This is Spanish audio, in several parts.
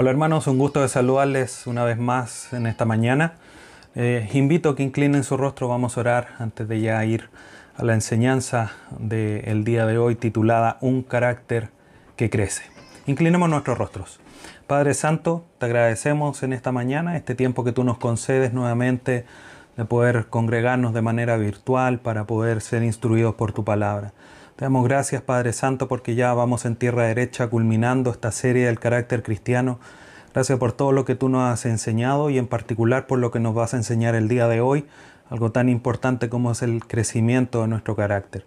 Hola hermanos, un gusto de saludarles una vez más en esta mañana. Eh, invito a que inclinen su rostro, vamos a orar antes de ya ir a la enseñanza del día de hoy titulada Un carácter que crece. Inclinemos nuestros rostros. Padre Santo, te agradecemos en esta mañana este tiempo que tú nos concedes nuevamente de poder congregarnos de manera virtual para poder ser instruidos por tu palabra. Te damos gracias Padre Santo porque ya vamos en tierra derecha culminando esta serie del carácter cristiano. Gracias por todo lo que tú nos has enseñado y en particular por lo que nos vas a enseñar el día de hoy, algo tan importante como es el crecimiento de nuestro carácter.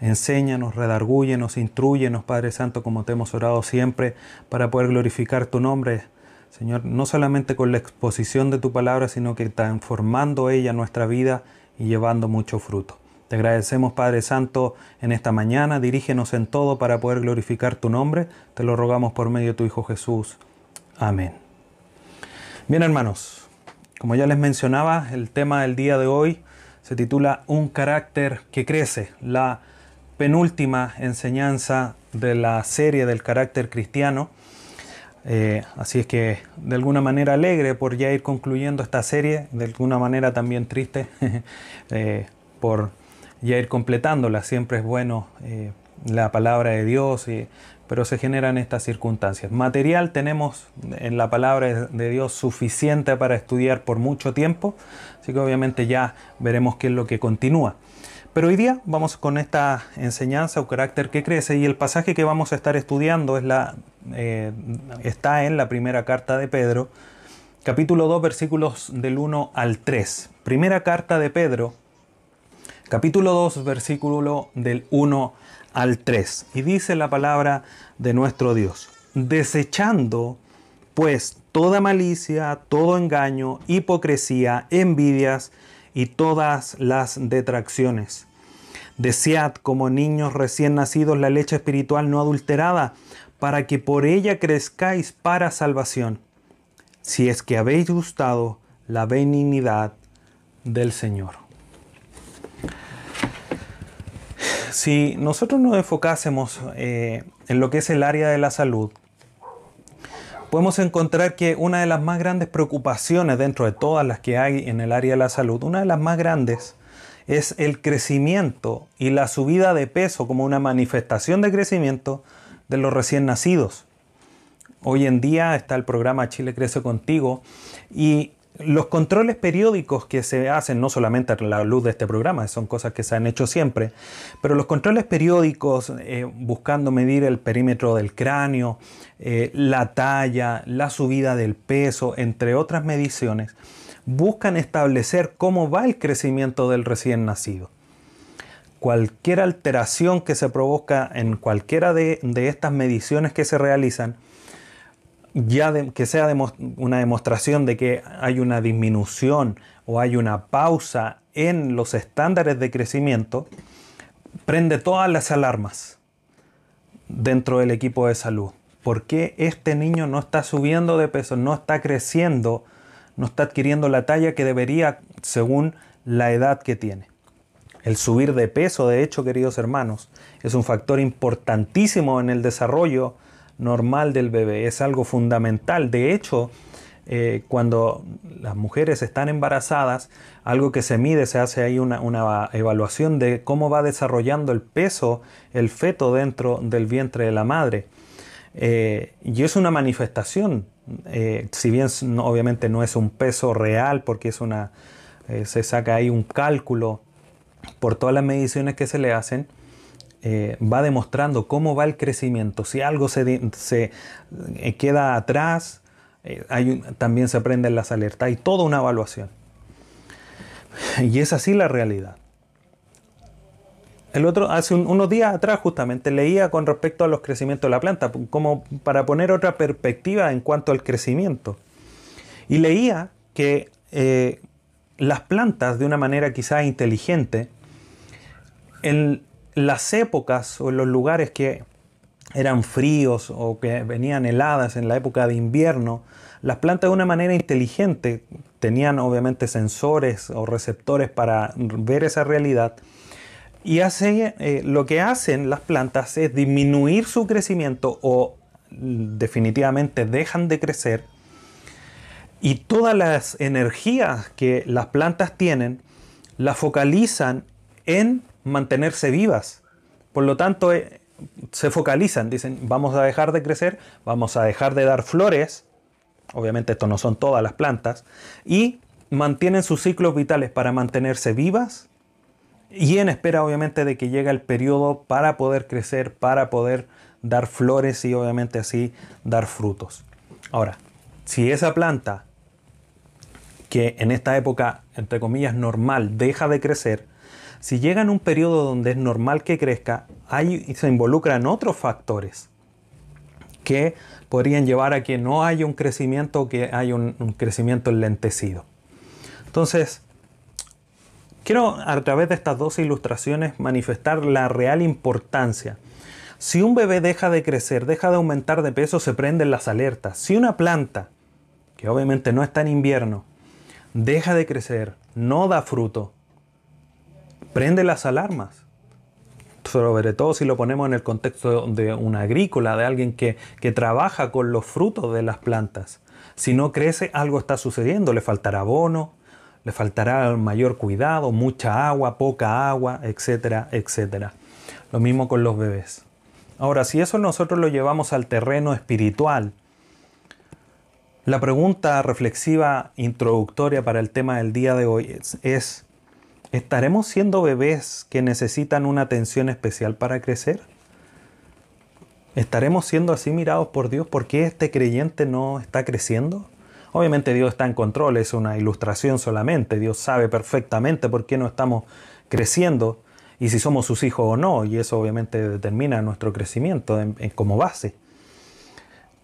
Enséñanos, redargúyenos, instruyenos, Padre Santo, como te hemos orado siempre, para poder glorificar tu nombre, Señor, no solamente con la exposición de tu palabra, sino que transformando ella nuestra vida y llevando mucho fruto. Te agradecemos, Padre Santo, en esta mañana. Dirígenos en todo para poder glorificar tu nombre. Te lo rogamos por medio de tu Hijo Jesús. Amén. Bien, hermanos, como ya les mencionaba, el tema del día de hoy se titula Un carácter que crece, la penúltima enseñanza de la serie del carácter cristiano. Eh, así es que de alguna manera alegre por ya ir concluyendo esta serie, de alguna manera también triste eh, por y a ir completándola. Siempre es bueno eh, la palabra de Dios, pero se generan estas circunstancias. Material tenemos en la palabra de Dios suficiente para estudiar por mucho tiempo, así que obviamente ya veremos qué es lo que continúa. Pero hoy día vamos con esta enseñanza o carácter que crece y el pasaje que vamos a estar estudiando eh, está en la primera carta de Pedro, capítulo 2, versículos del 1 al 3. Primera carta de Pedro, capítulo 2, versículo del 1 al 3. Y dice la palabra de nuestro Dios, desechando pues toda malicia, todo engaño, hipocresía, envidias y todas las detracciones. Desead como niños recién nacidos la leche espiritual no adulterada, para que por ella crezcáis para salvación, si es que habéis gustado la benignidad del Señor. Si nosotros nos enfocásemos eh, en lo que es el área de la salud, podemos encontrar que una de las más grandes preocupaciones dentro de todas las que hay en el área de la salud, una de las más grandes es el crecimiento y la subida de peso como una manifestación de crecimiento de los recién nacidos. Hoy en día está el programa Chile Crece Contigo y los controles periódicos que se hacen, no solamente a la luz de este programa, son cosas que se han hecho siempre, pero los controles periódicos eh, buscando medir el perímetro del cráneo, eh, la talla, la subida del peso, entre otras mediciones, buscan establecer cómo va el crecimiento del recién nacido. Cualquier alteración que se provoca en cualquiera de estas mediciones que se realizan, ya que sea una demostración de que hay una disminución o hay una pausa en los estándares de crecimiento, prende todas las alarmas dentro del equipo de salud. ¿Por qué este niño no está subiendo de peso, no está creciendo, no está adquiriendo la talla que debería según la edad que tiene? El subir de peso, de hecho, queridos hermanos, es un factor importantísimo en el desarrollo normal del bebé, es algo fundamental. De hecho, eh, cuando las mujeres están embarazadas, algo que se mide, se hace ahí una, evaluación de cómo va desarrollando el peso el feto dentro del vientre de la madre. Eh, y es una manifestación, eh, si bien obviamente no es un peso real, porque es una, se saca ahí un cálculo por todas las mediciones que se le hacen, eh, va demostrando cómo va el crecimiento. Si algo se, eh, queda atrás, eh, también se aprenden las alertas. Hay toda una evaluación. Y es así la realidad. El otro, hace unos días atrás justamente leía con respecto a los crecimientos de la planta, como para poner otra perspectiva en cuanto al crecimiento. Y leía que las plantas, de una manera quizás inteligente, en, las épocas o los lugares que eran fríos o que venían heladas en la época de invierno, las plantas de una manera inteligente tenían obviamente sensores o receptores para ver esa realidad. Y hace, eh, lo que hacen las plantas es disminuir su crecimiento o definitivamente dejan de crecer y todas las energías que las plantas tienen las focalizan en mantenerse vivas. Por lo tanto, eh, se focalizan, dicen, vamos a dejar de crecer, vamos a dejar de dar flores, obviamente esto no son todas las plantas, y mantienen sus ciclos vitales para mantenerse vivas y en espera obviamente de que llegue el periodo para poder crecer, para poder dar flores y obviamente así dar frutos. Ahora, si esa planta que en esta época, entre comillas, normal, deja de crecer, si llega en un periodo donde es normal que crezca, hay, se involucran otros factores que podrían llevar a que no haya un crecimiento o que haya un, un crecimiento enlentecido. Entonces, quiero a través de estas dos ilustraciones manifestar la real importancia. Si un bebé deja de crecer, deja de aumentar de peso, se prenden las alertas. Si una planta, que obviamente no está en invierno, deja de crecer, no da fruto, prende las alarmas. Sobre todo si lo ponemos en el contexto de una agrícola, de alguien que, que trabaja con los frutos de las plantas. Si no crece, algo está sucediendo, le faltará abono, le faltará mayor cuidado, mucha agua, poca agua, etcétera, etcétera. Lo mismo con los bebés. Ahora, si eso nosotros lo llevamos al terreno espiritual, la pregunta reflexiva introductoria para el tema del día de hoy es, ¿estaremos siendo bebés que necesitan una atención especial para crecer? ¿Estaremos siendo así mirados por Dios? ¿Por qué este creyente no está creciendo? Obviamente Dios está en control, es una ilustración solamente, Dios sabe perfectamente por qué no estamos creciendo y si somos sus hijos o no, y eso obviamente determina nuestro crecimiento como base.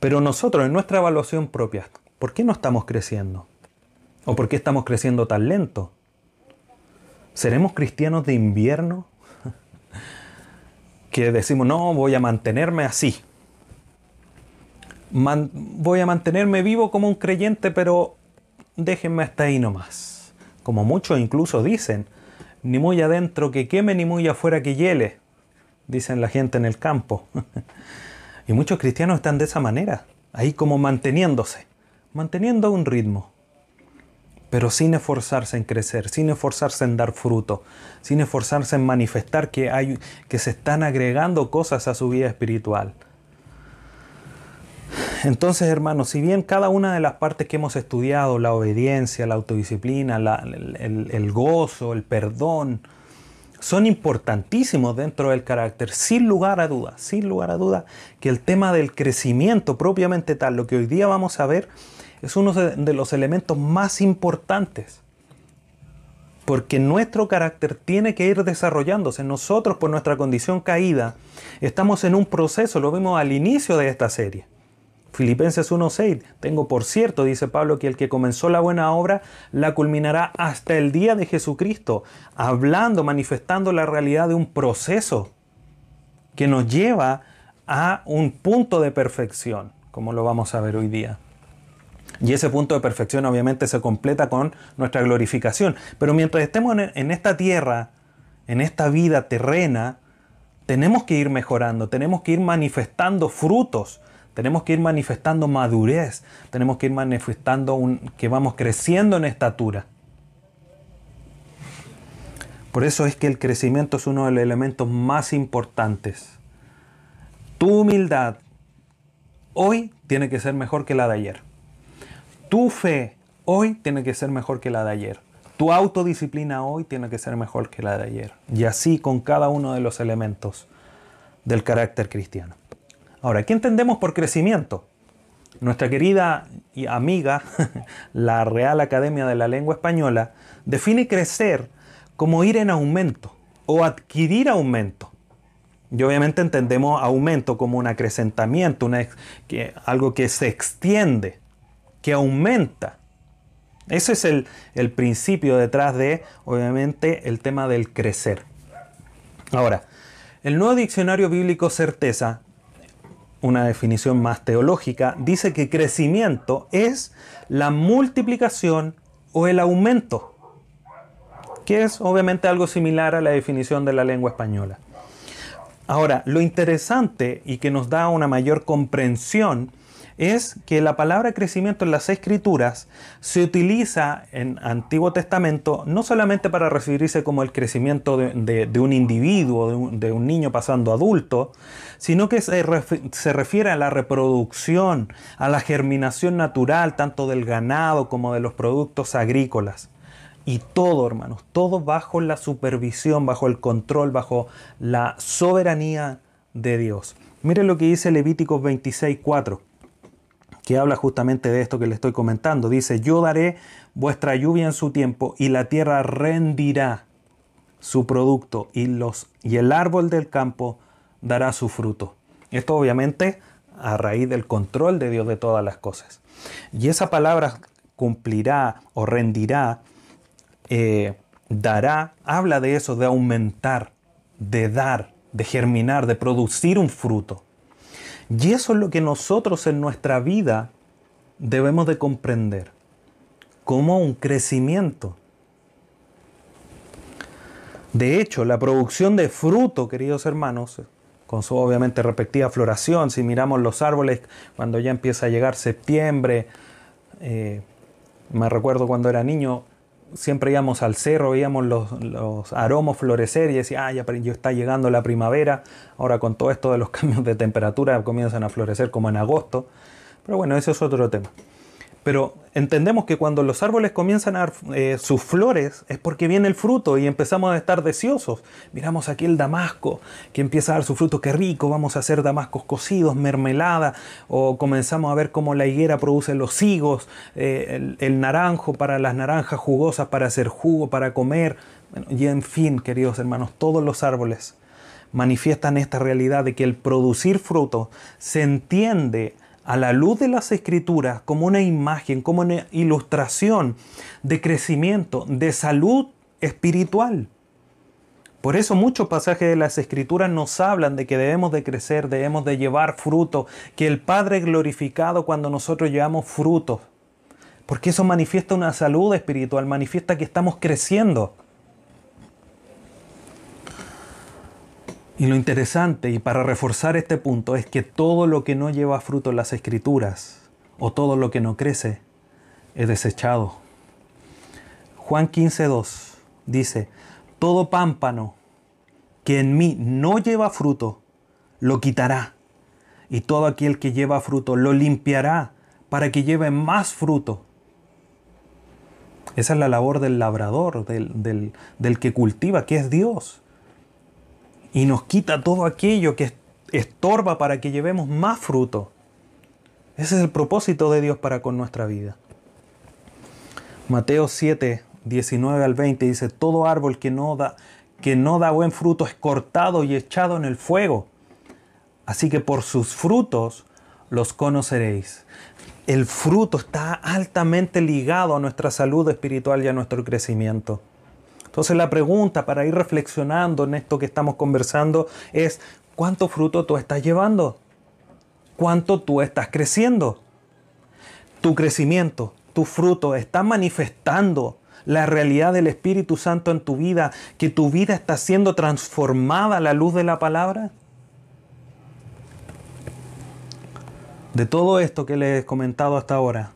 Pero nosotros, en nuestra evaluación propia, ¿por qué no estamos creciendo? ¿O por qué estamos creciendo tan lento? ¿Seremos cristianos de invierno? que decimos, no, voy a mantenerme así, voy a mantenerme vivo como un creyente, pero déjenme hasta ahí nomás. Como muchos incluso dicen, ni muy adentro que queme, ni muy afuera que hiele, dicen la gente en el campo. y muchos cristianos están de esa manera, ahí como manteniéndose, manteniendo un ritmo, pero sin esforzarse en crecer, sin esforzarse en dar fruto, sin esforzarse en manifestar que, hay, que se están agregando cosas a su vida espiritual. Entonces, hermanos, si bien cada una de las partes que hemos estudiado, la obediencia, la autodisciplina, el, gozo, el perdón, son importantísimos dentro del carácter, sin lugar a duda, sin lugar a duda, que el tema del crecimiento propiamente tal, lo que hoy día vamos a ver, es uno de los elementos más importantes. Porque nuestro carácter tiene que ir desarrollándose. Nosotros, por nuestra condición caída, estamos en un proceso, lo vimos al inicio de esta serie Filipenses 1.6, tengo por cierto, dice Pablo, que el que comenzó la buena obra la culminará hasta el día de Jesucristo, hablando, manifestando la realidad de un proceso que nos lleva a un punto de perfección, como lo vamos a ver hoy día. Y ese punto de perfección obviamente se completa con nuestra glorificación. Pero mientras estemos en esta tierra, en esta vida terrena, tenemos que ir mejorando, tenemos que ir manifestando frutos tenemos que ir manifestando madurez, tenemos que ir manifestando un, que vamos creciendo en estatura. Por eso es que el crecimiento es uno de los elementos más importantes. Tu humildad hoy tiene que ser mejor que la de ayer. Tu fe hoy tiene que ser mejor que la de ayer. Tu autodisciplina hoy tiene que ser mejor que la de ayer. Y así con cada uno de los elementos del carácter cristiano. Ahora, ¿qué entendemos por crecimiento? Nuestra querida y amiga, la Real Academia de la Lengua Española, define crecer como ir en aumento o adquirir aumento. Y obviamente entendemos aumento como un acrecentamiento, que, algo que se extiende, que aumenta. Ese es el, el principio detrás de, obviamente, el tema del crecer. Ahora, el nuevo diccionario bíblico certeza una definición más teológica, dice que crecimiento es la multiplicación o el aumento, que es obviamente algo similar a la definición de la lengua española. Ahora, lo interesante y que nos da una mayor comprensión es que la palabra crecimiento en las escrituras se utiliza en Antiguo Testamento no solamente para referirse como el crecimiento de, un individuo, de un, niño pasando adulto, sino que se, se refiere a la reproducción, a la germinación natural tanto del ganado como de los productos agrícolas. Y todo, hermanos, todo bajo la supervisión, bajo el control, bajo la soberanía de Dios. Mire lo que dice Levíticos 26.4 que habla justamente de esto que le estoy comentando. Dice, yo daré vuestra lluvia en su tiempo y la tierra rendirá su producto y, los, y el árbol del campo dará su fruto. Esto obviamente a raíz del control de Dios de todas las cosas. Y esa palabra cumplirá o rendirá, eh, dará, habla de eso, de aumentar, de dar, de germinar, de producir un fruto. Y eso es lo que nosotros en nuestra vida debemos de comprender como un crecimiento. De hecho, la producción de fruto, queridos hermanos, con su obviamente respectiva floración, si miramos los árboles cuando ya empieza a llegar septiembre, eh, me recuerdo cuando era niño, siempre íbamos al cerro, veíamos los, los aromos florecer y decía, ah, ya, está llegando la primavera. Ahora con todo esto de los cambios de temperatura comienzan a florecer como en agosto. Pero bueno, ese es otro tema. Pero entendemos que cuando los árboles comienzan a dar eh, sus flores es porque viene el fruto y empezamos a estar deseosos. Miramos aquí el damasco que empieza a dar su fruto, qué rico, vamos a hacer damascos cocidos, mermelada, o comenzamos a ver cómo la higuera produce los higos, eh, el, naranjo para las naranjas jugosas para hacer jugo, para comer. y en fin, queridos hermanos, todos los árboles manifiestan esta realidad de que el producir fruto se entiende a la luz de las escrituras como una imagen, como una ilustración de crecimiento, de salud espiritual. Por eso muchos pasajes de las escrituras nos hablan de que debemos de crecer, debemos de llevar fruto, que el Padre es glorificado cuando nosotros llevamos frutos. Porque eso manifiesta una salud espiritual, manifiesta que estamos creciendo. Y lo interesante, y para reforzar este punto, es que todo lo que no lleva fruto en las escrituras, o todo lo que no crece, es desechado. Juan 15.2 dice, todo pámpano que en mí no lleva fruto, lo quitará. Y todo aquel que lleva fruto, lo limpiará para que lleve más fruto. Esa es la labor del labrador, del, del que cultiva, que es Dios y nos quita todo aquello que estorba para que llevemos más fruto. Ese es el propósito de Dios para con nuestra vida. Mateo 7, 19 al 20 dice, todo árbol que no da, que no da buen fruto es cortado y echado en el fuego. Así que por sus frutos los conoceréis. El fruto está altamente ligado a nuestra salud espiritual y a nuestro crecimiento. Entonces la pregunta para ir reflexionando en esto que estamos conversando es, ¿cuánto fruto tú estás llevando? ¿Cuánto tú estás creciendo? Tu crecimiento, tu fruto está manifestando la realidad del Espíritu Santo en tu vida, que tu vida está siendo transformada a la luz de la palabra. De todo esto que les he comentado hasta ahora,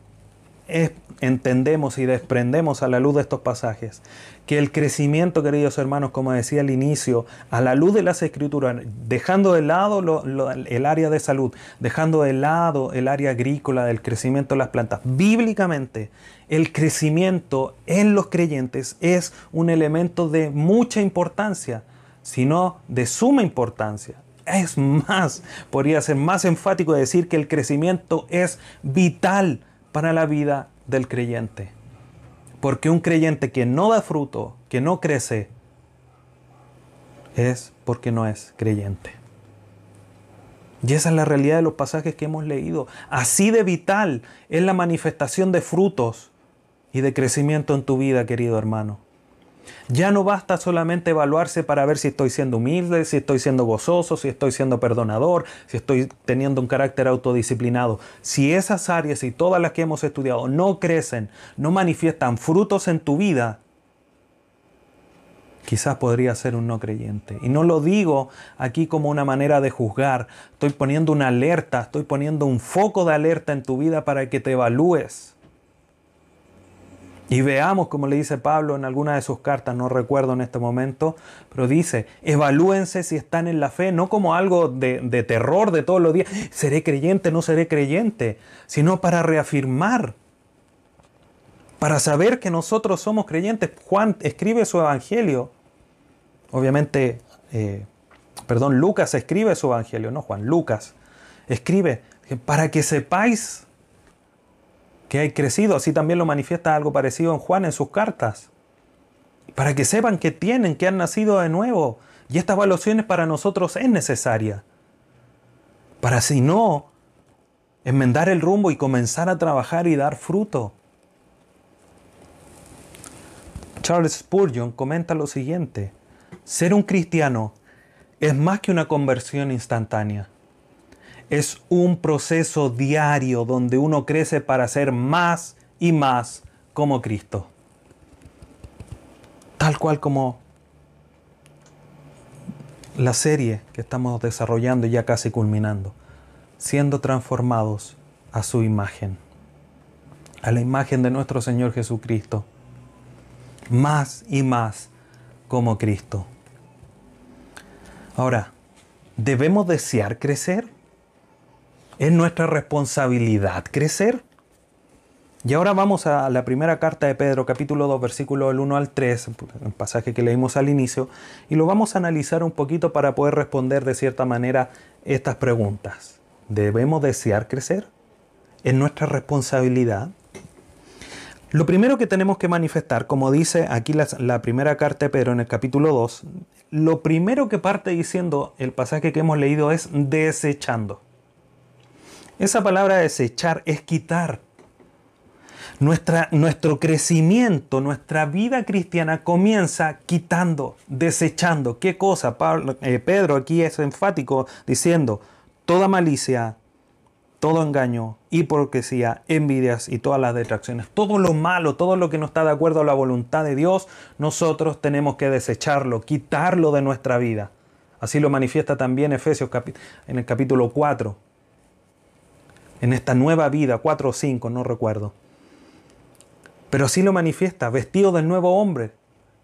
entendemos y desprendemos a la luz de estos pasajes que el crecimiento, queridos hermanos, como decía al inicio, a la luz de las escrituras, dejando de lado el área de salud, dejando de lado el área agrícola del crecimiento de las plantas, bíblicamente el crecimiento en los creyentes es un elemento de mucha importancia, sino de suma importancia. Es más, podría ser más enfático decir que el crecimiento es vital para la vida del creyente. Porque un creyente que no da fruto, que no crece, es porque no es creyente. Y esa es la realidad de los pasajes que hemos leído. Así de vital es la manifestación de frutos y de crecimiento en tu vida, querido hermano. Ya no basta solamente evaluarse para ver si estoy siendo humilde, si estoy siendo gozoso, si estoy siendo perdonador, si estoy teniendo un carácter autodisciplinado. Si esas áreas y todas las que hemos estudiado no crecen, no manifiestan frutos en tu vida, quizás podría ser un no creyente. Y no lo digo aquí como una manera de juzgar, estoy poniendo una alerta, estoy poniendo un foco de alerta en tu vida para que te evalúes. Y veamos, como le dice Pablo en alguna de sus cartas, no recuerdo en este momento, pero dice, evalúense si están en la fe, no como algo de, de terror de todos los días, seré creyente, no seré creyente, sino para reafirmar para saber que nosotros somos creyentes. Juan escribe su evangelio. Obviamente, eh, perdón, Lucas escribe su evangelio, no Juan, Lucas escribe para que sepáis que hay crecido. Así también lo manifiesta algo parecido en Juan en sus cartas. Para que sepan que tienen, que han nacido de nuevo. Y esta evaluación para nosotros es necesaria. Para si no, enmendar el rumbo y comenzar a trabajar y dar fruto. Charles Spurgeon comenta lo siguiente, ser un cristiano es más que una conversión instantánea. Es un proceso diario donde uno crece para ser más y más como Cristo. Tal cual como la serie que estamos desarrollando y ya casi culminando, siendo transformados a su imagen, a la imagen de nuestro Señor Jesucristo más y más como Cristo. Ahora, ¿debemos desear crecer? ¿Es nuestra responsabilidad crecer? Y ahora vamos a la primera carta de Pedro, capítulo 2, versículo del 1 al 3, el pasaje que leímos al inicio, y lo vamos a analizar un poquito para poder responder de cierta manera estas preguntas. ¿Debemos desear crecer? ¿Es nuestra responsabilidad? Lo primero que tenemos que manifestar, como dice aquí la, primera carta de Pedro en el capítulo 2, lo primero que parte diciendo el pasaje que hemos leído es desechando. Esa palabra desechar es quitar. Nuestra, nuestro crecimiento, nuestra vida cristiana comienza quitando, desechando. ¿Qué cosa? Eh, Pedro aquí es enfático diciendo, toda malicia, todo engaño, hipocresía, envidias y todas las detracciones. Todo lo malo, todo lo que no está de acuerdo a la voluntad de Dios, nosotros tenemos que desecharlo, quitarlo de nuestra vida. Así lo manifiesta también Efesios en el capítulo 4. En esta nueva vida, 4 o 5, no recuerdo. Pero así lo manifiesta, vestido del nuevo hombre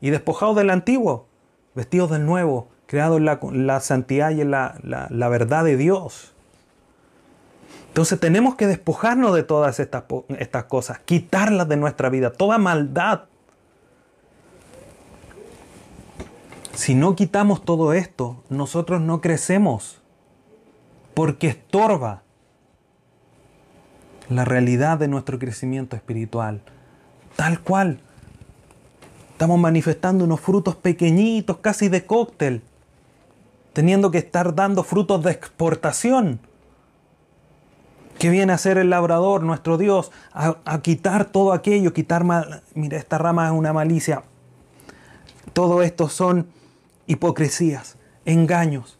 y despojado del antiguo, vestido del nuevo, creado en la, santidad y en la verdad de Dios. Entonces tenemos que despojarnos de todas estas, estas cosas, quitarlas de nuestra vida, toda maldad. Si no quitamos todo esto, nosotros no crecemos, porque estorba la realidad de nuestro crecimiento espiritual, tal cual. Estamos manifestando unos frutos pequeñitos, casi de cóctel, teniendo que estar dando frutos de exportación que viene a ser el labrador, nuestro Dios, a, quitar todo aquello, quitar mal. Mira, esta rama es una malicia. Todo esto son hipocresías, engaños.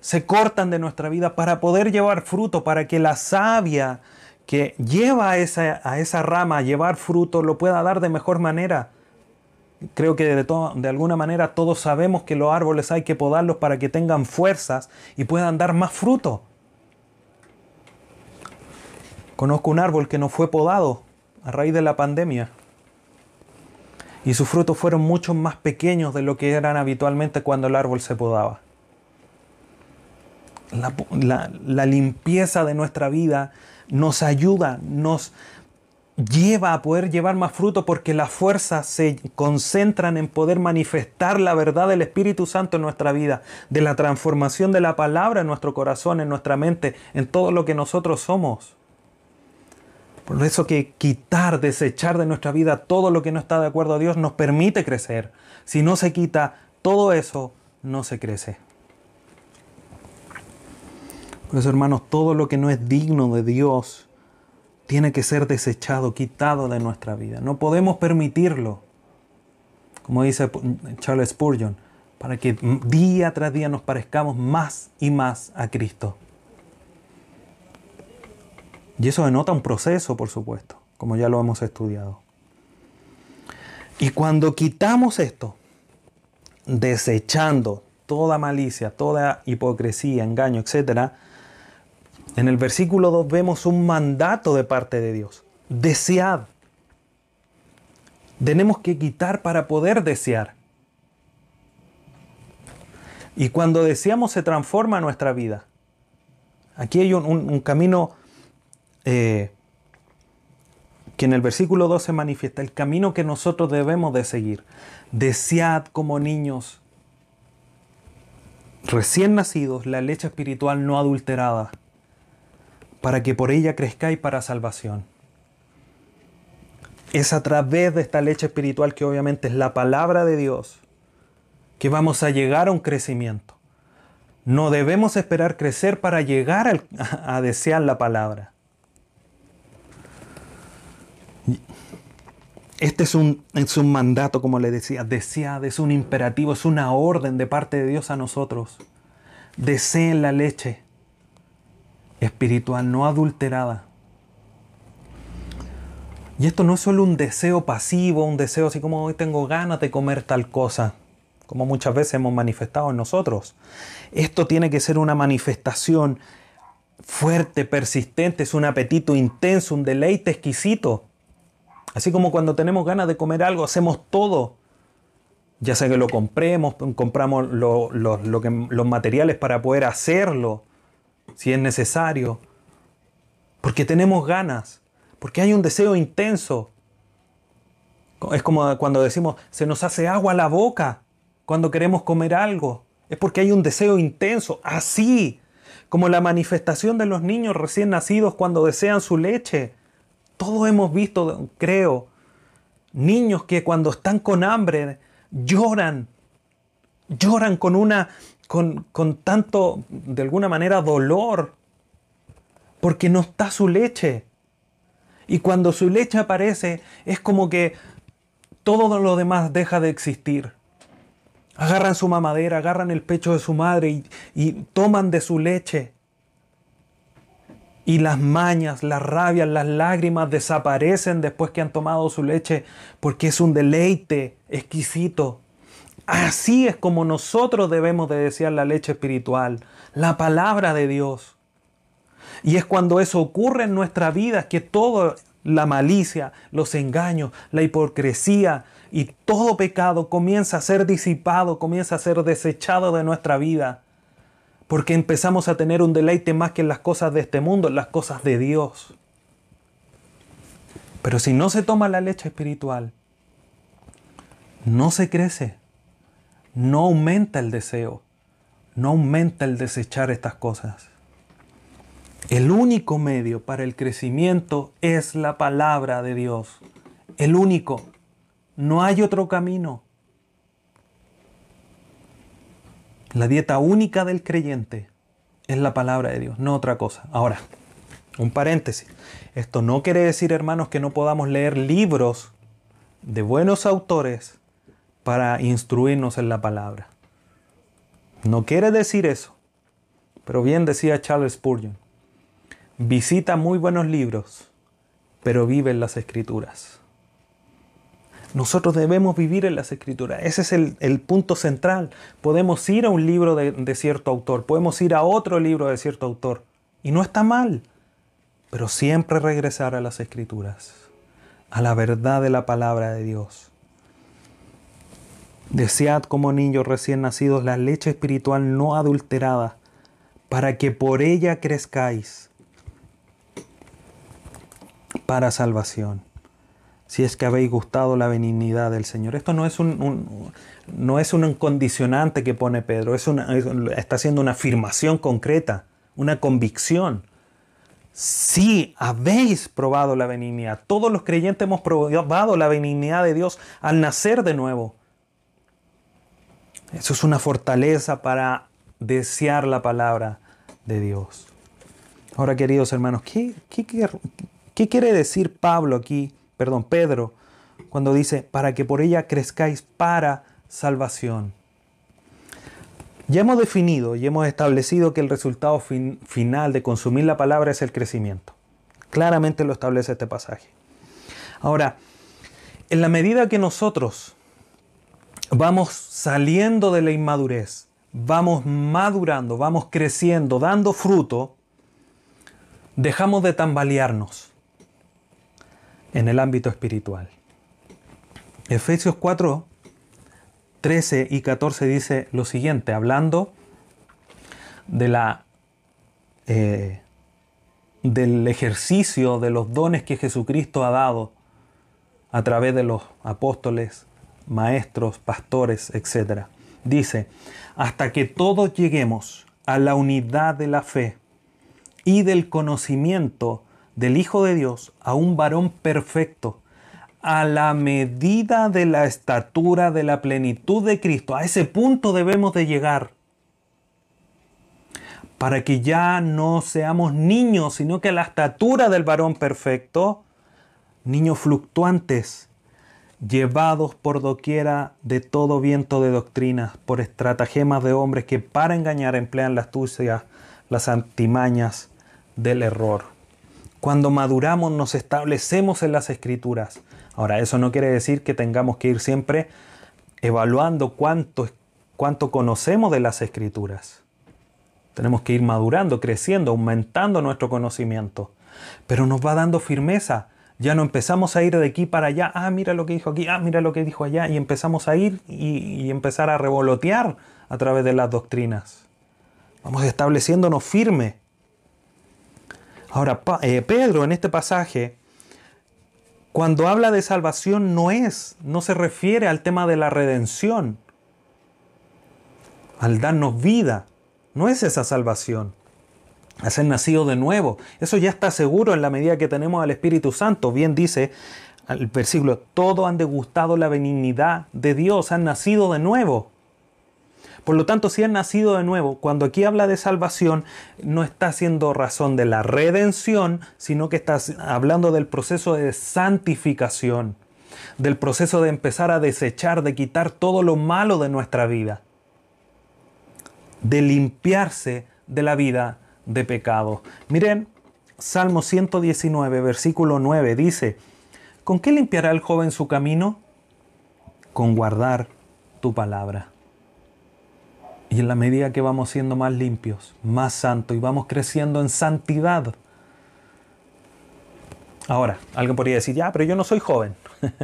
Se cortan de nuestra vida para poder llevar fruto, para que la savia que lleva a esa, a esa rama a llevar fruto lo pueda dar de mejor manera. Creo que de, de alguna manera todos sabemos que los árboles hay que podarlos para que tengan fuerzas y puedan dar más fruto. Conozco un árbol que no fue podado a raíz de la pandemia y sus frutos fueron mucho más pequeños de lo que eran habitualmente cuando el árbol se podaba. La, la, limpieza de nuestra vida nos ayuda, nos lleva a poder llevar más fruto porque las fuerzas se concentran en poder manifestar la verdad del Espíritu Santo en nuestra vida, de la transformación de la palabra en nuestro corazón, en nuestra mente, en todo lo que nosotros somos. Por eso que quitar, desechar de nuestra vida todo lo que no está de acuerdo a Dios nos permite crecer. Si no se quita todo eso, no se crece. Por eso, hermanos, todo lo que no es digno de Dios tiene que ser desechado, quitado de nuestra vida. No podemos permitirlo, como dice Charles Spurgeon, para que día tras día nos parezcamos más y más a Cristo. Y eso denota un proceso, por supuesto, como ya lo hemos estudiado. Y cuando quitamos esto, desechando toda malicia, toda hipocresía, engaño, etc., en el versículo 2 vemos un mandato de parte de Dios. Desead. Tenemos que quitar para poder desear. Y cuando deseamos se transforma nuestra vida. Aquí hay un, camino eh, que en el versículo 2 se manifiesta, el camino que nosotros debemos de seguir. Desead como niños recién nacidos la leche espiritual no adulterada, para que por ella crezcáis para salvación. Es a través de esta leche espiritual que obviamente es la palabra de Dios que vamos a llegar a un crecimiento. No debemos esperar crecer para llegar a, desear la palabra. Este es un, es un mandato, como le decía, desead, es un imperativo, es una orden de parte de Dios a nosotros. Deseen la leche espiritual, no adulterada. Y esto no es solo un deseo pasivo, un deseo así como hoy tengo ganas de comer tal cosa, como muchas veces hemos manifestado en nosotros. Esto tiene que ser una manifestación fuerte, persistente, es un apetito intenso, un deleite exquisito. Así como cuando tenemos ganas de comer algo, hacemos todo. Ya sea que lo compremos, compramos los materiales para poder hacerlo, si es necesario. Porque tenemos ganas, porque hay un deseo intenso. Es como cuando decimos, se nos hace agua la boca cuando queremos comer algo. Es porque hay un deseo intenso, así como la manifestación de los niños recién nacidos cuando desean su leche. Todos hemos visto, creo, niños que cuando están con hambre lloran, lloran con una, con, con tanto, de alguna manera, dolor, porque no está su leche. Y cuando su leche aparece, es como que todo lo demás deja de existir. Agarran su mamadera, agarran el pecho de su madre y, y toman de su leche y las mañas, las rabias, las lágrimas desaparecen después que han tomado su leche porque es un deleite exquisito. Así es como nosotros debemos de desear la leche espiritual, la palabra de Dios. Y es cuando eso ocurre en nuestra vida que toda la malicia, los engaños, la hipocresía y todo pecado comienza a ser disipado, comienza a ser desechado de nuestra vida porque empezamos a tener un deleite más que en las cosas de este mundo, en las cosas de Dios. Pero si no se toma la leche espiritual, no se crece, no aumenta el deseo, no aumenta el desechar estas cosas. El único medio para el crecimiento es la palabra de Dios. El único. No hay otro camino. La dieta única del creyente es la palabra de Dios, no otra cosa. Ahora, un paréntesis. Esto no quiere decir, hermanos, que no podamos leer libros de buenos autores para instruirnos en la palabra. No quiere decir eso. Pero bien decía Charles Spurgeon, visita muy buenos libros, pero vive en las escrituras. Nosotros debemos vivir en las escrituras. Ese es el, punto central. Podemos ir a un libro de, de cierto autor, podemos ir a otro libro de cierto autor. Y no está mal. Pero siempre regresar a las escrituras, a la verdad de la palabra de Dios. Desead como niños recién nacidos la leche espiritual no adulterada, para que por ella crezcáis para salvación si es que habéis gustado la benignidad del Señor. Esto no es un, no es un condicionante que pone Pedro, es una, está haciendo una afirmación concreta, una convicción. Si habéis probado la benignidad, todos los creyentes hemos probado la benignidad de Dios al nacer de nuevo. Eso es una fortaleza para desear la palabra de Dios. Ahora, queridos hermanos, ¿qué, qué quiere decir Pablo aquí perdón, Pedro, cuando dice, para que por ella crezcáis para salvación. Ya hemos definido y hemos establecido que el resultado final de consumir la palabra es el crecimiento. Claramente lo establece este pasaje. Ahora, en la medida que nosotros vamos saliendo de la inmadurez, vamos madurando, vamos creciendo, dando fruto, dejamos de tambalearnos en el ámbito espiritual. Efesios 4, 13 y 14 dice lo siguiente, hablando de la, eh, del ejercicio de los dones que Jesucristo ha dado a través de los apóstoles, maestros, pastores, etc. Dice, hasta que todos lleguemos a la unidad de la fe y del conocimiento del Hijo de Dios, a un varón perfecto, a la medida de la estatura de la plenitud de Cristo. A ese punto debemos de llegar para que ya no seamos niños, sino que a la estatura del varón perfecto, niños fluctuantes, llevados por doquiera de todo viento de doctrinas, por estratagemas de hombres que para engañar emplean las astucia, las antimañas del error. Cuando maduramos nos establecemos en las escrituras. Ahora, eso no quiere decir que tengamos que ir siempre evaluando cuánto, cuánto conocemos de las escrituras. Tenemos que ir madurando, creciendo, aumentando nuestro conocimiento. Pero nos va dando firmeza. Ya no empezamos a ir de aquí para allá. Ah, mira lo que dijo aquí. Ah, mira lo que dijo allá. Y empezamos a ir y, empezar a revolotear a través de las doctrinas. Vamos estableciéndonos firme. Ahora, eh, Pedro en este pasaje, cuando habla de salvación, no es, no se refiere al tema de la redención, al darnos vida. No es esa salvación. A nacido de nuevo. Eso ya está seguro en la medida que tenemos al Espíritu Santo. Bien dice el versículo, todos han degustado la benignidad de Dios, han nacido de nuevo. Por lo tanto, si han nacido de nuevo, cuando aquí habla de salvación, no está haciendo razón de la redención, sino que está hablando del proceso de santificación, del proceso de empezar a desechar, de quitar todo lo malo de nuestra vida de limpiarse de la vida de pecado. Miren, Salmo 119, versículo 9 dice, ¿con qué limpiará el joven su camino? Con guardar tu palabra. Y en la medida que vamos siendo más limpios, más santos y vamos creciendo en santidad. Ahora, alguien podría decir, ya, pero yo no soy joven.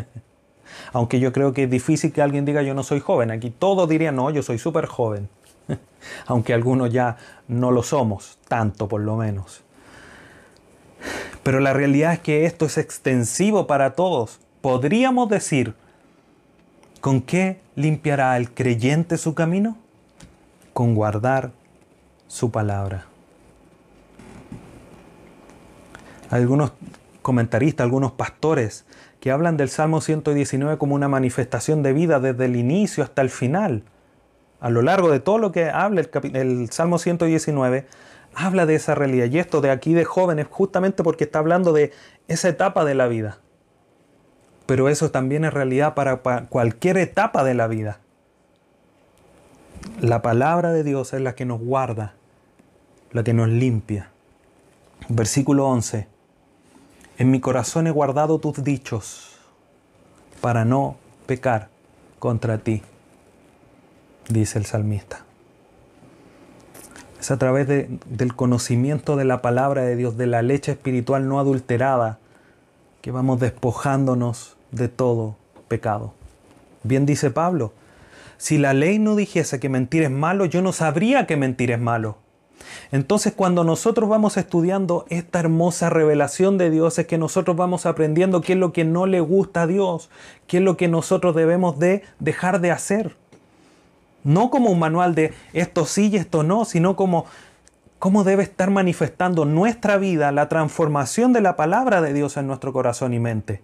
Aunque yo creo que es difícil que alguien diga yo no soy joven. Aquí todos dirían, no, yo soy súper joven. aunque algunos ya no lo somos, tanto por lo menos. Pero la realidad es que esto es extensivo para todos. Podríamos decir, ¿con qué limpiará el creyente su camino? Con guardar su palabra. Algunos comentaristas, algunos pastores que hablan del Salmo 119 como una manifestación de vida desde el inicio hasta el final a lo largo de todo lo que habla el, Salmo 119, habla de esa realidad. Y esto de aquí de jóvenes, justamente porque está hablando de esa etapa de la vida. Pero eso también es realidad para, cualquier etapa de la vida. La palabra de Dios es la que nos guarda, la que nos limpia. Versículo 11. En mi corazón he guardado tus dichos para no pecar contra ti dice el salmista. Es a través del conocimiento de la palabra de Dios, de la leche espiritual no adulterada, que vamos despojándonos de todo pecado. Bien dice Pablo, si la ley no dijese que mentir es malo, yo no sabría que mentir es malo. Entonces cuando nosotros vamos estudiando esta hermosa revelación de Dios es que nosotros vamos aprendiendo qué es lo que no le gusta a Dios, qué es lo que nosotros debemos de dejar de hacer. No como un manual de esto sí y esto no, sino como cómo debe estar manifestando nuestra vida la transformación de la palabra de Dios en nuestro corazón y mente.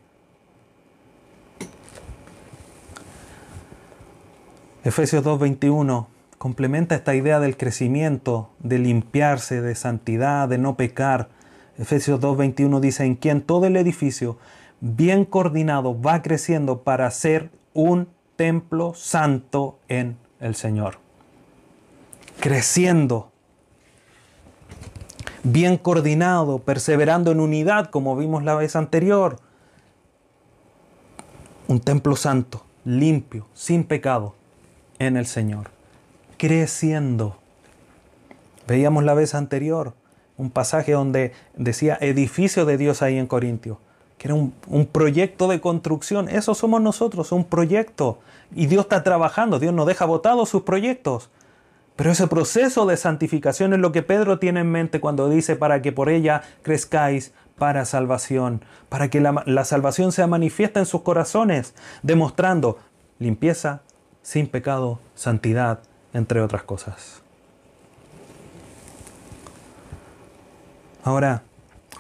Efesios 2.21 complementa esta idea del crecimiento, de limpiarse, de santidad, de no pecar. Efesios 2.21 dice, en quien todo el edificio, bien coordinado, va creciendo para ser un templo santo en el Señor. Creciendo, bien coordinado, perseverando en unidad, como vimos la vez anterior. Un templo santo, limpio, sin pecado, en el Señor, creciendo. Veíamos la vez anterior un pasaje donde decía edificio de Dios ahí en Corintio, que era un, un, proyecto de construcción. Eso somos nosotros, un proyecto. Y Dios está trabajando, Dios no deja botados sus proyectos. Pero ese proceso de santificación es lo que Pedro tiene en mente cuando dice para que por ella crezcáis para salvación, para que la, la salvación sea manifiesta en sus corazones, demostrando limpieza, sin pecado, santidad, entre otras cosas. Ahora,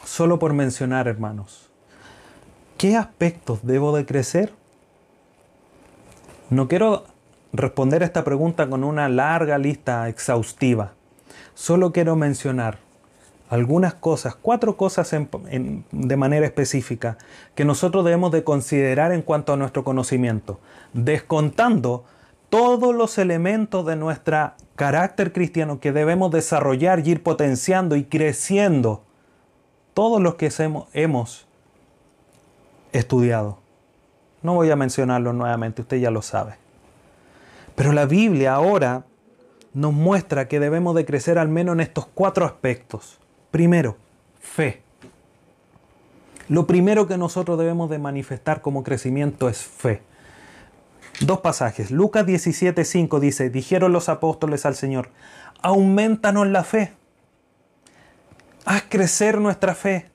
solo por mencionar, hermanos, ¿qué aspectos debo de crecer? No quiero responder esta pregunta con una larga lista exhaustiva. Solo quiero mencionar algunas cosas, cuatro cosas de manera específica que nosotros debemos de considerar en cuanto a nuestro conocimiento, descontando todos los elementos de nuestro carácter cristiano que debemos desarrollar y ir potenciando y creciendo, todos los que hemos estudiado. No voy a mencionarlo nuevamente, usted ya lo sabe. Pero la Biblia ahora nos muestra que debemos de crecer al menos en estos cuatro aspectos. Primero, fe. Lo primero que nosotros debemos de manifestar como crecimiento es fe. Dos pasajes. Lucas 17:5 dice, dijeron los apóstoles al Señor, aumentanos la fe. Haz crecer nuestra fe.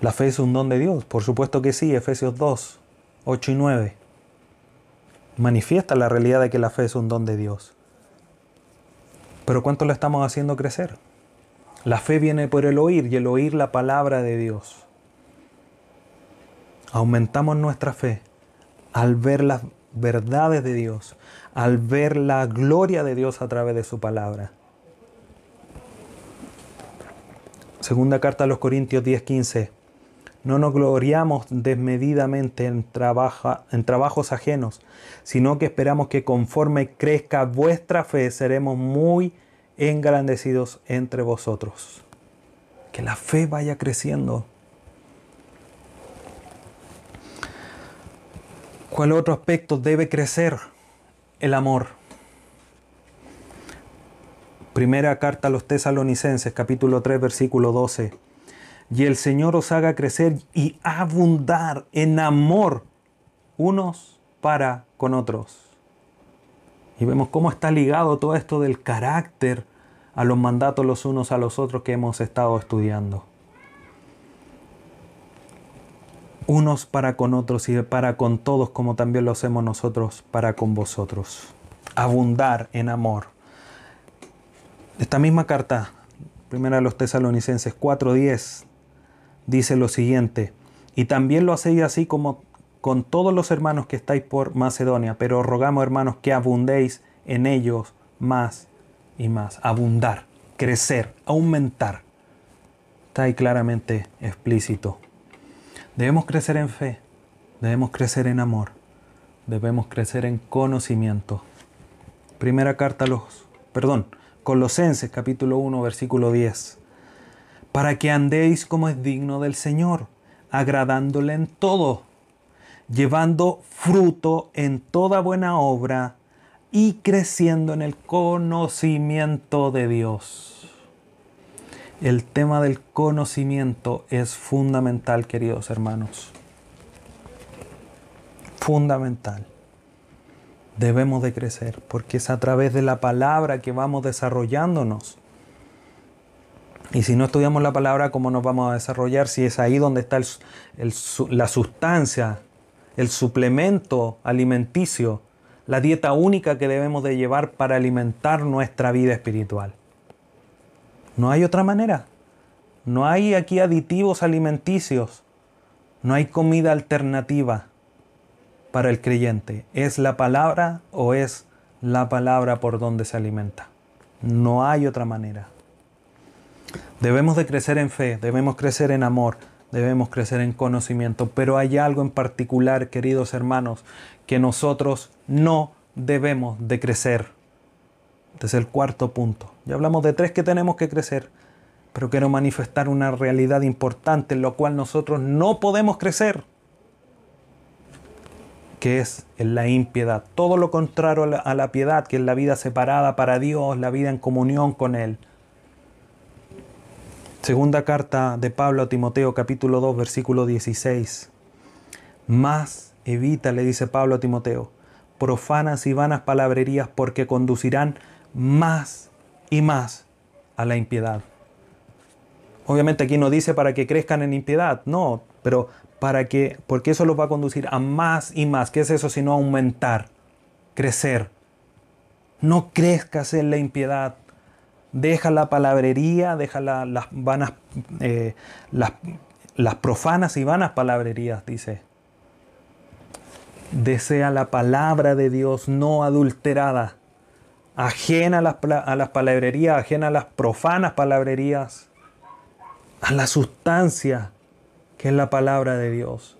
La fe es un don de Dios, por supuesto que sí, Efesios 2, 8 y 9 manifiesta la realidad de que la fe es un don de Dios. Pero ¿cuánto la estamos haciendo crecer? La fe viene por el oír y el oír la palabra de Dios. Aumentamos nuestra fe al ver las verdades de Dios, al ver la gloria de Dios a través de su palabra. Segunda carta a los Corintios 10:15. No nos gloriamos desmedidamente en, trabajos ajenos, sino que esperamos que conforme crezca vuestra fe seremos muy engrandecidos entre vosotros. Que la fe vaya creciendo. ¿Cuál otro aspecto debe crecer? El amor. Primera carta a los tesalonicenses, capítulo 3, versículo 12 y el Señor os haga crecer y abundar en amor unos para con otros. Y vemos cómo está ligado todo esto del carácter a los mandatos los unos a los otros que hemos estado estudiando. Unos para con otros y para con todos como también lo hacemos nosotros para con vosotros. Abundar en amor. Esta misma carta, primera de los tesalonicenses 4.10, dice lo siguiente, y también lo hacéis así como con todos los hermanos que estáis por Macedonia, pero rogamos hermanos que abundéis en ellos más y más. Abundar, crecer, aumentar. Está ahí claramente explícito. Debemos crecer en fe, debemos crecer en amor, debemos crecer en conocimiento. Primera carta a los, perdón, Colosenses capítulo 1 versículo 10 para que andéis como es digno del Señor, agradándole en todo, llevando fruto en toda buena obra y creciendo en el conocimiento de Dios. El tema del conocimiento es fundamental, queridos hermanos. Fundamental. Debemos de crecer porque es a través de la palabra que vamos desarrollándonos y si no estudiamos la palabra, ¿cómo nos vamos a desarrollar? Si es ahí donde está la sustancia, el suplemento alimenticio, la dieta única que debemos de llevar para alimentar nuestra vida espiritual. No hay otra manera. No hay aquí aditivos alimenticios. No hay comida alternativa para el creyente. ¿Es la palabra o es la palabra por donde se alimenta? No hay otra manera. Debemos de crecer en fe, debemos crecer en amor, debemos crecer en conocimiento, pero hay algo en particular, queridos hermanos, que nosotros no debemos de crecer. Este es el cuarto punto. Ya hablamos de tres que tenemos que crecer, pero quiero manifestar una realidad importante en lo cual nosotros no podemos crecer. que es la impiedad. Todo lo contrario la, a la piedad, que es la vida separada para Dios, la vida en comunión con Él. Segunda carta de Pablo a Timoteo capítulo 2 versículo 16. Más evita, le dice Pablo a Timoteo, profanas y vanas palabrerías porque conducirán más y más a la impiedad. Obviamente aquí no dice para que crezcan en impiedad, no, pero para que, porque eso los va a conducir a más y más. ¿Qué es eso sino aumentar, crecer? No crezcas en la impiedad. Deja la palabrería, deja las vanas, eh, las, las profanas y vanas palabrerías, dice. Desea la palabra de Dios no adulterada, ajena a las, a las palabrerías, ajena a las profanas palabrerías, a la sustancia que es la palabra de Dios.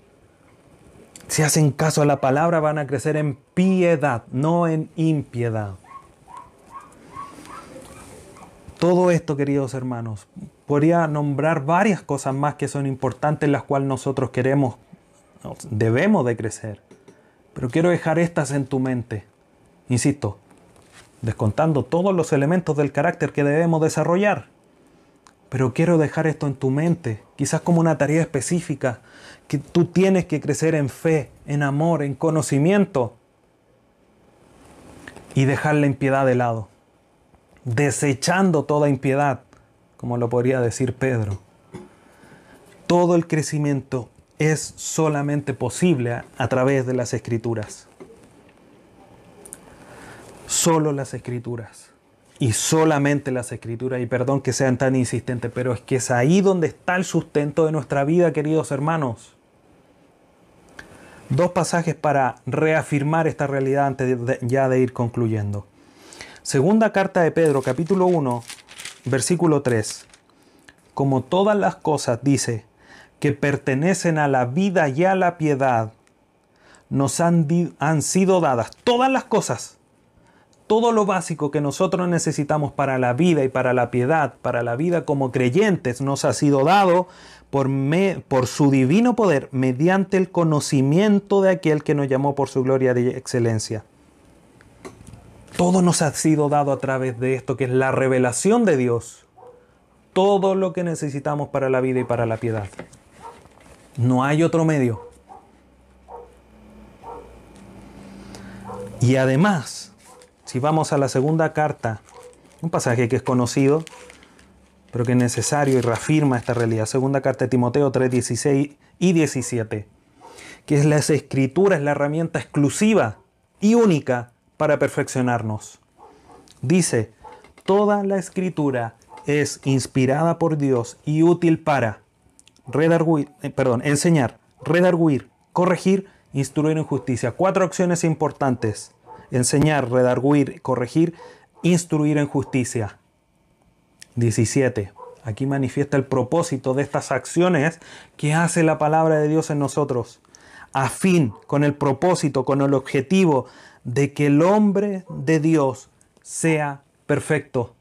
Si hacen caso a la palabra van a crecer en piedad, no en impiedad. Todo esto, queridos hermanos, podría nombrar varias cosas más que son importantes, las cuales nosotros queremos, debemos de crecer. Pero quiero dejar estas en tu mente. Insisto, descontando todos los elementos del carácter que debemos desarrollar. Pero quiero dejar esto en tu mente, quizás como una tarea específica, que tú tienes que crecer en fe, en amor, en conocimiento y dejar la impiedad de lado desechando toda impiedad, como lo podría decir Pedro. Todo el crecimiento es solamente posible a, través de las escrituras. Solo las escrituras. Y solamente las escrituras. Y perdón que sean tan insistentes, pero es que es ahí donde está el sustento de nuestra vida, queridos hermanos. Dos pasajes para reafirmar esta realidad antes ya de ir concluyendo. Segunda carta de Pedro, capítulo 1, versículo 3. Como todas las cosas, dice, que pertenecen a la vida y a la piedad, nos han, han sido dadas todas las cosas, todo lo básico que nosotros necesitamos para la vida y para la piedad, para la vida como creyentes, nos ha sido dado por, me, por su divino poder mediante el conocimiento de aquel que nos llamó por su gloria y excelencia. Todo nos ha sido dado a través de esto, que es la revelación de Dios. Todo lo que necesitamos para la vida y para la piedad. No hay otro medio. Y además, si vamos a la segunda carta, un pasaje que es conocido, pero que es necesario y reafirma esta realidad. Segunda carta de Timoteo 3, 16 y 17. Que es la escritura, es la herramienta exclusiva y única para perfeccionarnos. Dice, toda la escritura es inspirada por Dios y útil para redarguir, eh, perdón, enseñar, redarguir, corregir, instruir en justicia. Cuatro acciones importantes. Enseñar, redarguir, corregir, instruir en justicia. 17. Aquí manifiesta el propósito de estas acciones que hace la palabra de Dios en nosotros. A fin, con el propósito, con el objetivo de que el hombre de Dios sea perfecto.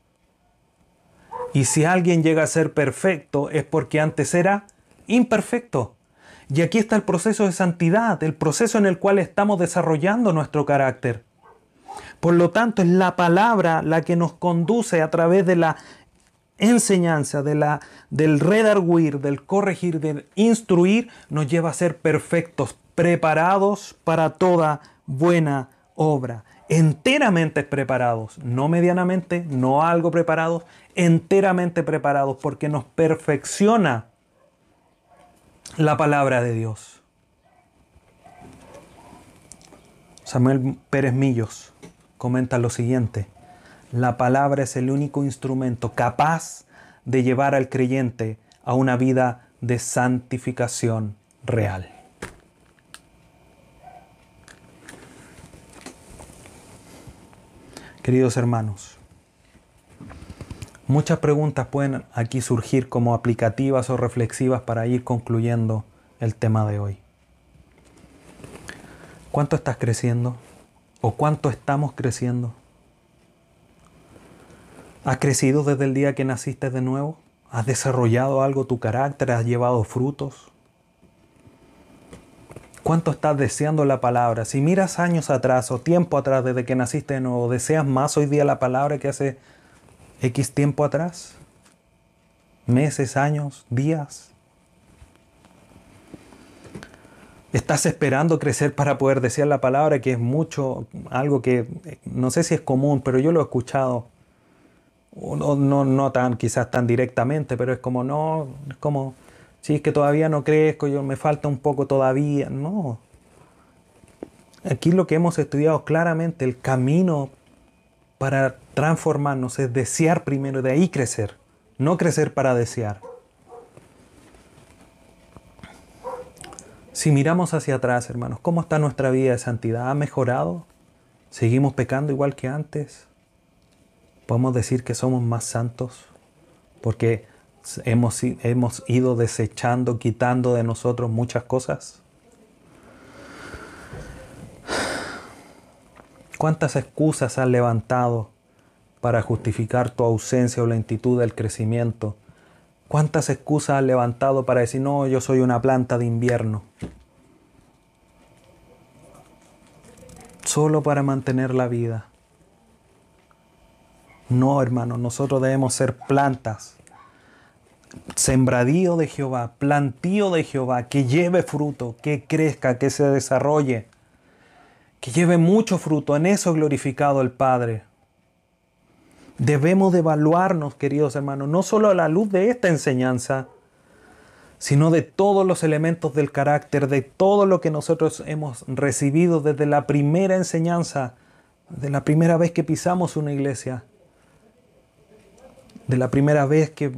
Y si alguien llega a ser perfecto es porque antes era imperfecto. Y aquí está el proceso de santidad, el proceso en el cual estamos desarrollando nuestro carácter. Por lo tanto, es la palabra la que nos conduce a través de la enseñanza, de la, del redarguir, del corregir, del instruir, nos lleva a ser perfectos, preparados para toda buena obra, enteramente preparados, no medianamente, no algo preparados, enteramente preparados porque nos perfecciona la palabra de Dios. Samuel Pérez Millos comenta lo siguiente, la palabra es el único instrumento capaz de llevar al creyente a una vida de santificación real. Queridos hermanos, muchas preguntas pueden aquí surgir como aplicativas o reflexivas para ir concluyendo el tema de hoy. ¿Cuánto estás creciendo? ¿O cuánto estamos creciendo? ¿Has crecido desde el día que naciste de nuevo? ¿Has desarrollado algo tu carácter? ¿Has llevado frutos? ¿Cuánto estás deseando la palabra? Si miras años atrás o tiempo atrás desde que naciste de ¿deseas más hoy día la palabra que hace X tiempo atrás? ¿Meses, años, días? ¿Estás esperando crecer para poder desear la palabra, que es mucho, algo que no sé si es común, pero yo lo he escuchado? No, no, no tan, quizás tan directamente, pero es como, no, es como, si es que todavía no crezco, yo me falta un poco todavía. No. Aquí lo que hemos estudiado claramente, el camino para transformarnos es desear primero, de ahí crecer, no crecer para desear. Si miramos hacia atrás, hermanos, ¿cómo está nuestra vida de santidad? ¿Ha mejorado? ¿Seguimos pecando igual que antes? ¿Podemos decir que somos más santos? Porque hemos, hemos ido desechando, quitando de nosotros muchas cosas. ¿Cuántas excusas has levantado para justificar tu ausencia o lentitud del crecimiento? ¿Cuántas excusas has levantado para decir, no, yo soy una planta de invierno? Solo para mantener la vida. No, hermano, nosotros debemos ser plantas sembradío de Jehová, plantío de Jehová, que lleve fruto, que crezca, que se desarrolle, que lleve mucho fruto. En eso glorificado el Padre. Debemos de evaluarnos, queridos hermanos, no solo a la luz de esta enseñanza, sino de todos los elementos del carácter, de todo lo que nosotros hemos recibido desde la primera enseñanza, de la primera vez que pisamos una iglesia de la primera vez que,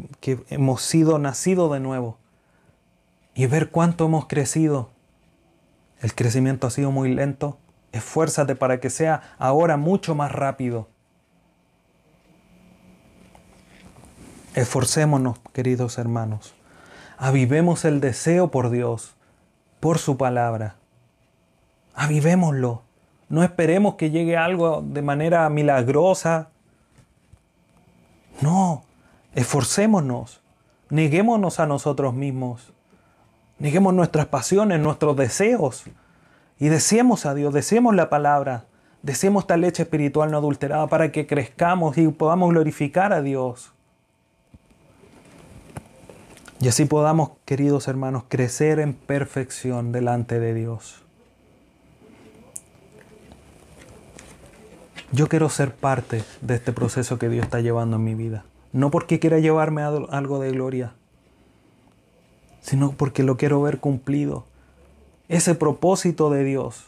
hemos sido nacidos de nuevo y ver cuánto hemos crecido. El crecimiento ha sido muy lento. Esfuérzate para que sea ahora mucho más rápido. Esforcémonos, queridos hermanos. Avivemos el deseo por Dios, por su palabra. Avivémoslo. No esperemos que llegue algo de manera milagrosa, no, esforcémonos, neguémonos a nosotros mismos, neguemos nuestras pasiones, nuestros deseos y deseemos a Dios, deseemos la palabra, deseemos esta leche espiritual no adulterada para que crezcamos y podamos glorificar a Dios. Y así podamos, queridos hermanos, crecer en perfección delante de Dios. Yo quiero ser parte de este proceso que Dios está llevando en mi vida. No porque quiera llevarme algo de gloria, sino porque lo quiero ver cumplido. Ese propósito de Dios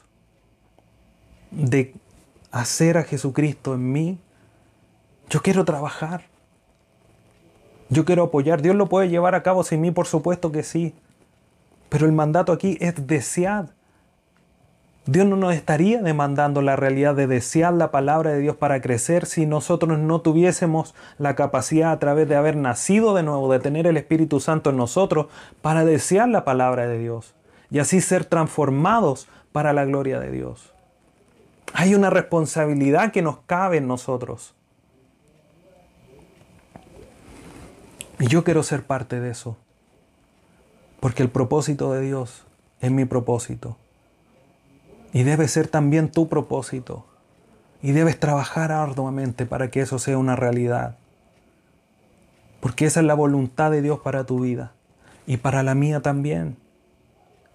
de hacer a Jesucristo en mí, yo quiero trabajar. Yo quiero apoyar. Dios lo puede llevar a cabo sin mí, por supuesto que sí. Pero el mandato aquí es desear Dios no nos estaría demandando la realidad de desear la palabra de Dios para crecer si nosotros no tuviésemos la capacidad a través de haber nacido de nuevo, de tener el Espíritu Santo en nosotros para desear la palabra de Dios y así ser transformados para la gloria de Dios. Hay una responsabilidad que nos cabe en nosotros. Y yo quiero ser parte de eso. Porque el propósito de Dios es mi propósito. Y debe ser también tu propósito. Y debes trabajar arduamente para que eso sea una realidad. Porque esa es la voluntad de Dios para tu vida. Y para la mía también.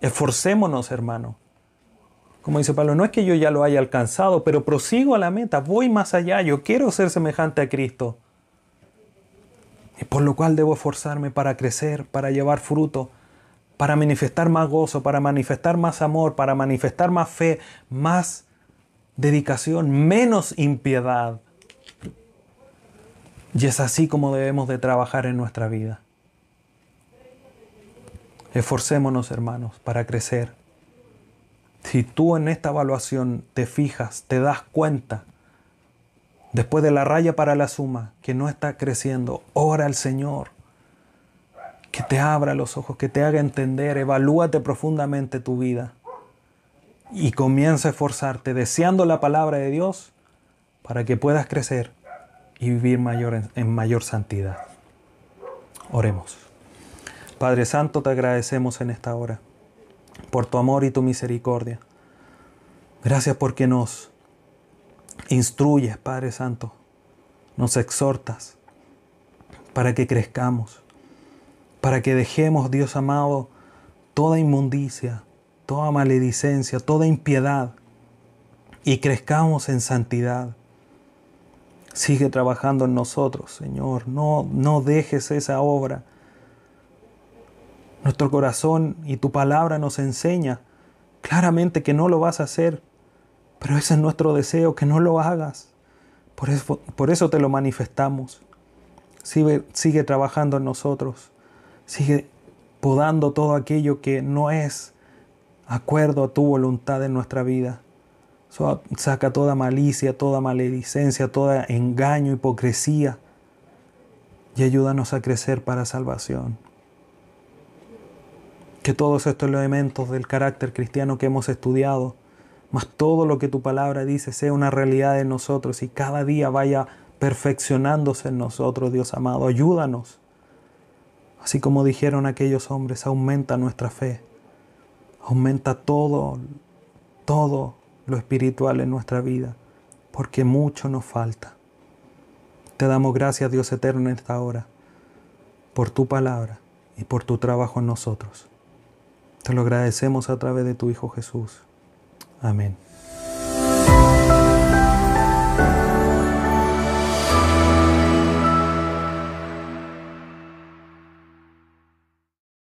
Esforcémonos, hermano. Como dice Pablo, no es que yo ya lo haya alcanzado, pero prosigo a la meta, voy más allá, yo quiero ser semejante a Cristo. Y por lo cual debo esforzarme para crecer, para llevar fruto, para manifestar más gozo, para manifestar más amor, para manifestar más fe, más dedicación, menos impiedad. Y es así como debemos de trabajar en nuestra vida. Esforcémonos, hermanos, para crecer. Si tú en esta evaluación te fijas, te das cuenta, después de la raya para la suma, que no está creciendo, ora al Señor que te abra los ojos, que te haga entender, evalúate profundamente tu vida y comienza a esforzarte deseando la palabra de Dios para que puedas crecer y vivir mayor en, mayor santidad. Oremos. Padre Santo, te agradecemos en esta hora. por tu amor y tu misericordia. Gracias porque nos instruyes, Padre Santo, nos exhortas para que crezcamos, para que dejemos, Dios amado, toda inmundicia, toda maledicencia, toda impiedad y crezcamos en santidad. Sigue trabajando en nosotros, Señor. No, no dejes esa obra. Nuestro corazón y tu palabra nos enseña claramente que no lo vas a hacer, pero ese es nuestro deseo, que no lo hagas. Por eso, por eso te lo manifestamos. Sigue, sigue trabajando en nosotros. Sigue podando todo aquello que no es acuerdo a tu voluntad en nuestra vida. Saca toda malicia, toda maledicencia, todo engaño, hipocresía y ayúdanos a crecer para salvación. Que todos estos elementos del carácter cristiano que hemos estudiado, más todo lo que tu palabra dice, sea una realidad en nosotros y cada día vaya perfeccionándose en nosotros, Dios amado. Ayúdanos. Así como dijeron aquellos hombres, aumenta nuestra fe. Aumenta todo, todo lo espiritual en nuestra vida, porque mucho nos falta. Te damos gracias, Dios eterno, en esta hora, por tu palabra y por tu trabajo en nosotros. Te lo agradecemos a través de tu Hijo Jesús. Amén.